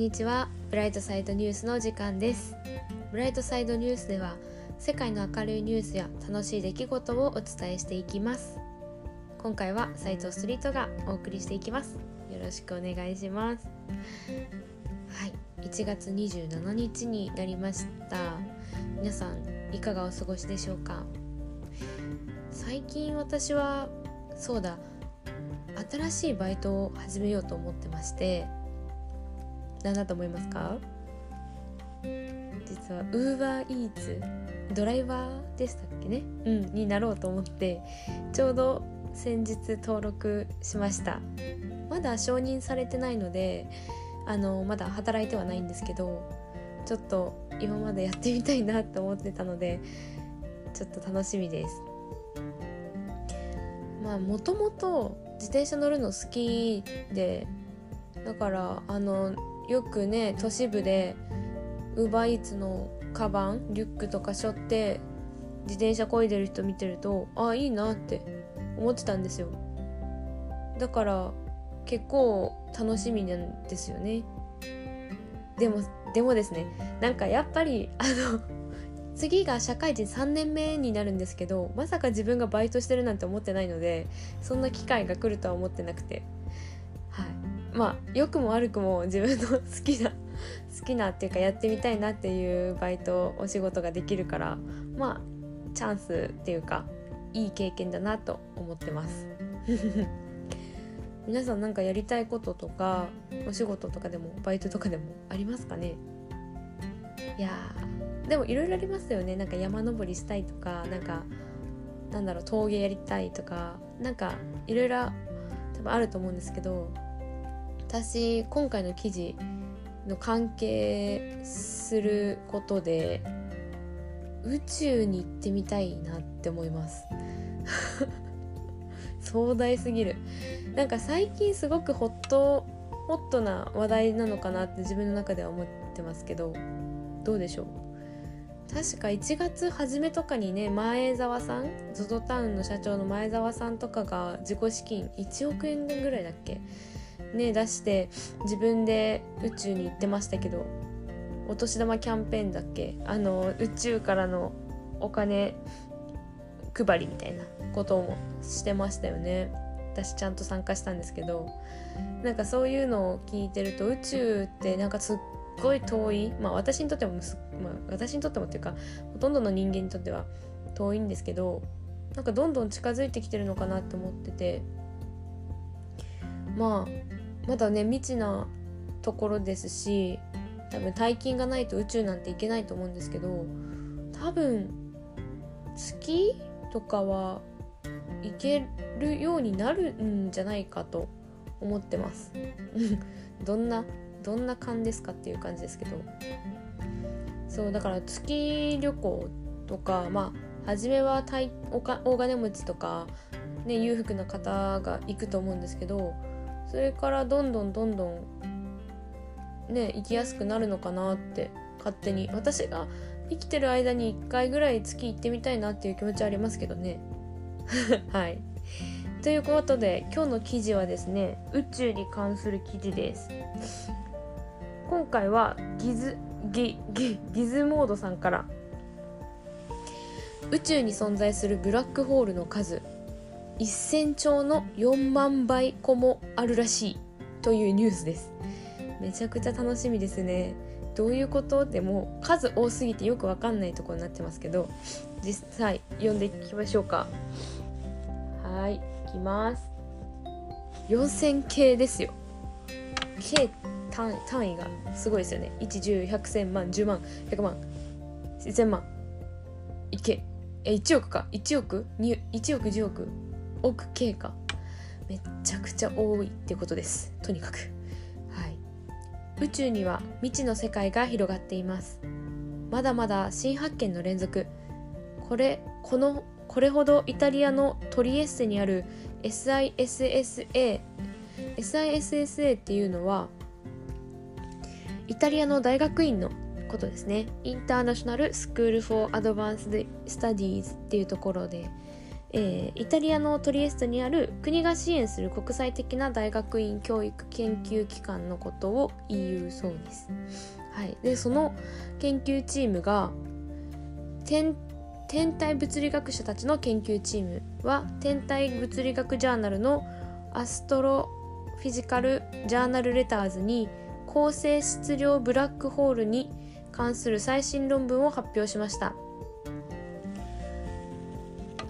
にちは。ブライトサイドニュースの時間です。ブライトサイドニュースでは世界の明るいニュースや楽しい出来事をお伝えしていきます。今回は斉藤ストリートがお送りしていきます。よろしくお願いします。はい。1月27日になりました。皆さんいかがお過ごしでしょうか？最近私はそうだ。新しいバイトを始めようと思ってまして。何だと思いますか？実は UberEats ドライバーでしたっけね？うん。になろうと思ってちょうど先日登録しました。まだ承認されてないのであのまだ働いてはないんですけどちょっと今までやってみたいなと思ってたのでちょっと楽しみです。まあもともと自転車乗るの好きでだからあのよくね都市部でウーバーイーツのカバンリュックとか背負って自転車こいでる人見てるとああいいなって思ってたんですよ。だから結構楽しみなんですよね。でもでもですねなんかやっぱりあの次が社会人3年目になるんですけどまさか自分がバイトしてるなんて思ってないのでそんな機会が来るとは思ってなくて。まあ良くも悪くも自分の好きな 好きなっていうかやってみたいなっていうバイトお仕事ができるからまあチャンスっていうかいい経験だなと思ってます。皆さんなんかやりたいこととかお仕事とかでもバイトとかでもありますかね？いやでもいろいろありますよね。なんか山登りしたいとかなんかなんだろう陶芸やりたいとかなんかいろいろ多分あると思うんですけど私今回の記事の関係することで宇宙に行ってみたいなって思います。壮大すぎる。なんか最近すごくホットホットな話題なのかなって自分の中では思ってますけどどうでしょう？確か1月初めとかにね前澤さん ZOZO タウンの社長の前澤さんとかが自己資金1億円ぐらいだっけ？ね出して自分で宇宙に行ってましたけどお年玉キャンペーンだっけ？あの宇宙からのお金配りみたいなこともしてましたよね。私ちゃんと参加したんですけどなんかそういうのを聞いてると宇宙ってなんかすっごい遠いまあ私にとっても、まあ、私にとってもっていうかほとんどの人間にとっては遠いんですけどなんかどんどん近づいてきてるのかなって思っててまあまだね未知なところですし多分大金がないと宇宙なんて行けないと思うんですけど多分月とかは行けるようになるんじゃないかと思ってます。どんなどんな感ですかっていう感じですけど。そうだから月旅行とかまあ初めは大お大金持ちとか、ね、裕福な方が行くと思うんですけどそれからどんどんどんどんね行きやすくなるのかなって勝手に。私が生きてる間に1回ぐらい月行ってみたいなっていう気持ちはありますけどね。はい。ということで今日の記事はですね宇宙に関する記事です。今回はギズギギギズモードさんから。宇宙に存在するブラックホールの数。1000兆の4万倍個もあるらしいというニュースです。めちゃくちゃ楽しみですね。どういうことでも数多すぎてよくわかんないところになってますけど実際読んでいきましょうか。はいいきます。4000系ですよ。K 単単位がすごいですよね。1 1 0 1 0 0 1000万10万100万1000万。いけえ1億か。1億1億10億。億 K かめちゃくちゃ多いってことです。とにかく。はい。宇宙には未知の世界が広がっています。まだまだ新発見の連続。これこのこれほどイタリアのトリエッセにある SISSA SISSA っていうのはイタリアの大学院のことですね。インターナショナルスクール・フォー・アドバンス・スタディーズっていうところでえー、イタリアのトリエストにある国が支援する国際的な大学院教育研究機関のことを言うそうです。はい、でその研究チームが天天体物理学者たちの研究チームは天体物理学ジャーナルのアストロフィジカル・ジャーナル・レターズに恒星質量ブラックホールに関する最新論文を発表しました。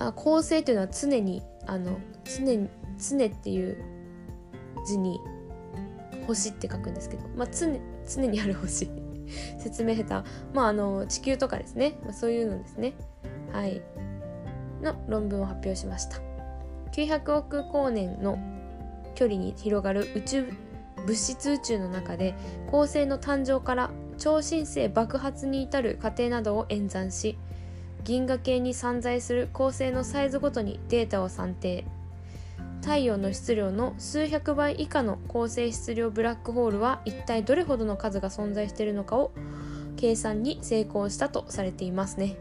あ恒星というのは常にあの常に常っていう字に星って書くんですけど、まあ、常常にある星。説明下手。まああの地球とかですね、まあ、そういうのですね。はい。の論文を発表しました。900億光年の距離に広がる宇宙物質宇宙の中で恒星の誕生から超新星爆発に至る過程などを演算し銀河系に散在する恒星のサイズごとにデータを算定。太陽の質量の数百倍以下の恒星質量ブラックホールは一体どれほどの数が存在しているのかを計算に成功したとされていますね。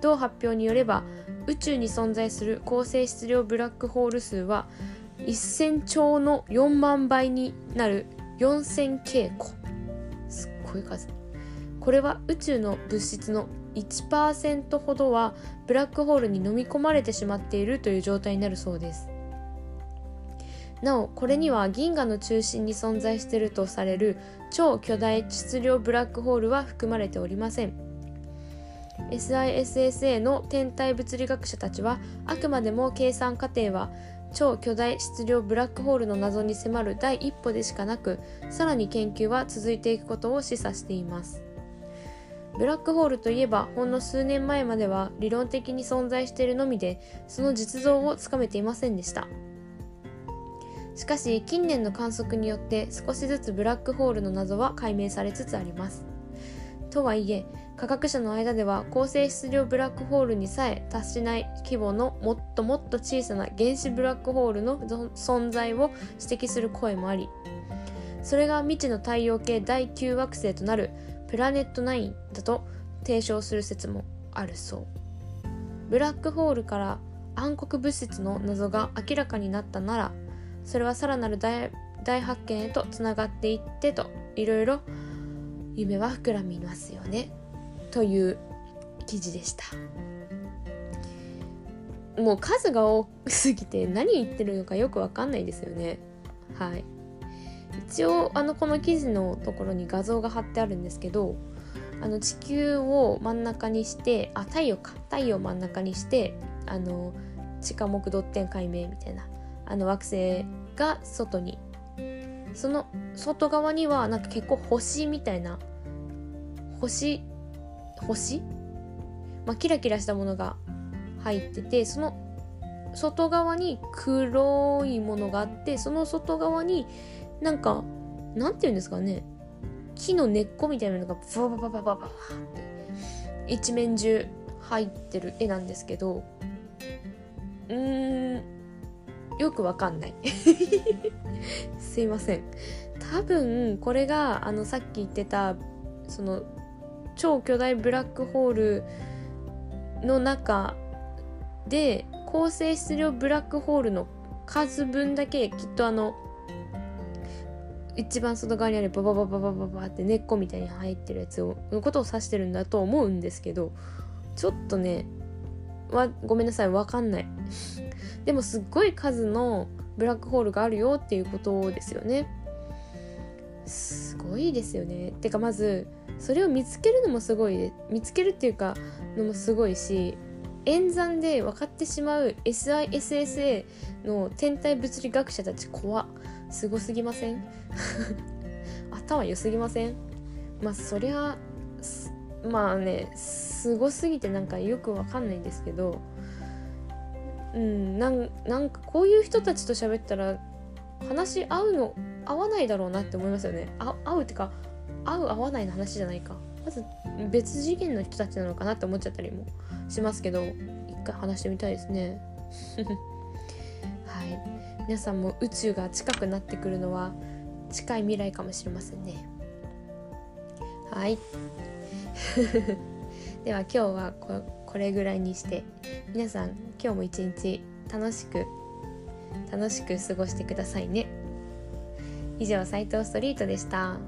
同発表によれば宇宙に存在する恒星質量ブラックホール数は1000兆の4万倍になる4000京個すっごい数。これは宇宙の物質の1%ほどはブラックホールに飲み込まれてしまっているという状態になるそうです。なおこれには銀河の中心に存在しているとされる超巨大質量ブラックホールは含まれておりません。SISSA の天体物理学者たちはあくまでも計算過程は超巨大質量ブラックホールの謎に迫る第一歩でしかなくさらに研究は続いていくことを示唆しています。ブラックホールといえばほんの数年前までは理論的に存在しているのみでその実像をつかめていませんでした。しかし近年の観測によって少しずつブラックホールの謎は解明されつつあります。とはいえ科学者の間では高性質量ブラックホールにさえ達しない規模のもっともっと小さな原子ブラックホールの存在を指摘する声もありそれが未知の太陽系第9惑星となるプラネット9だと提唱する説もあるそう。ブラックホールから暗黒物質の謎が明らかになったならそれはさらなる大発見へとつながっていってといろいろ夢は膨らみますよね。という記事でした。もう数が多すぎて何言ってるのかよくわかんないですよね。はい。一応あのこの記事のところに画像が貼ってあるんですけどあの地球を真ん中にしてあ太陽か。太陽を真ん中にしてあの地下木ドッテン解明みたいなあの惑星が外に。その外側にはなんか結構星みたいな星星、まあ、キラキラしたものが入っててその外側に黒いものがあってその外側になんかなんて言うんですかね。木の根っこみたいなのがババババババって一面中入ってる絵なんですけどうーんよくわかんないすいません多分これがあのさっき言ってたその超巨大ブラックホールの中で構成質量ブラックホールの数分だけきっとあの一番外側にあるバババババババって根っこみたいに入ってるやつをのことを指してるんだと思うんですけどちょっとねわごめんなさいわかんない。でもすっごい数のブラックホールがあるよっていうことですよね。すごいですよね。てかまずそれを見つけるのもすごい見つけるっていうかのもすごいし演算で分かってしまう SISSA の天体物理学者たち怖すごすぎません？頭良すぎません？まあそりゃまあねすごすぎてなんかよくわかんないんですけどうんなんなんかこういう人たちと喋ったら話合うの合わないだろうなって思いますよね。あ合うってか合う合わないの話じゃないか。まず別次元の人たちなのかなって思っちゃったりもしますけど一回話してみたいですね。はい。皆さんも宇宙が近くなってくるのは近い未来かもしれませんね。はい。では今日はこれぐらいにして皆さん今日も一日楽しく楽しく過ごしてくださいね。以上斉藤ストリートでした。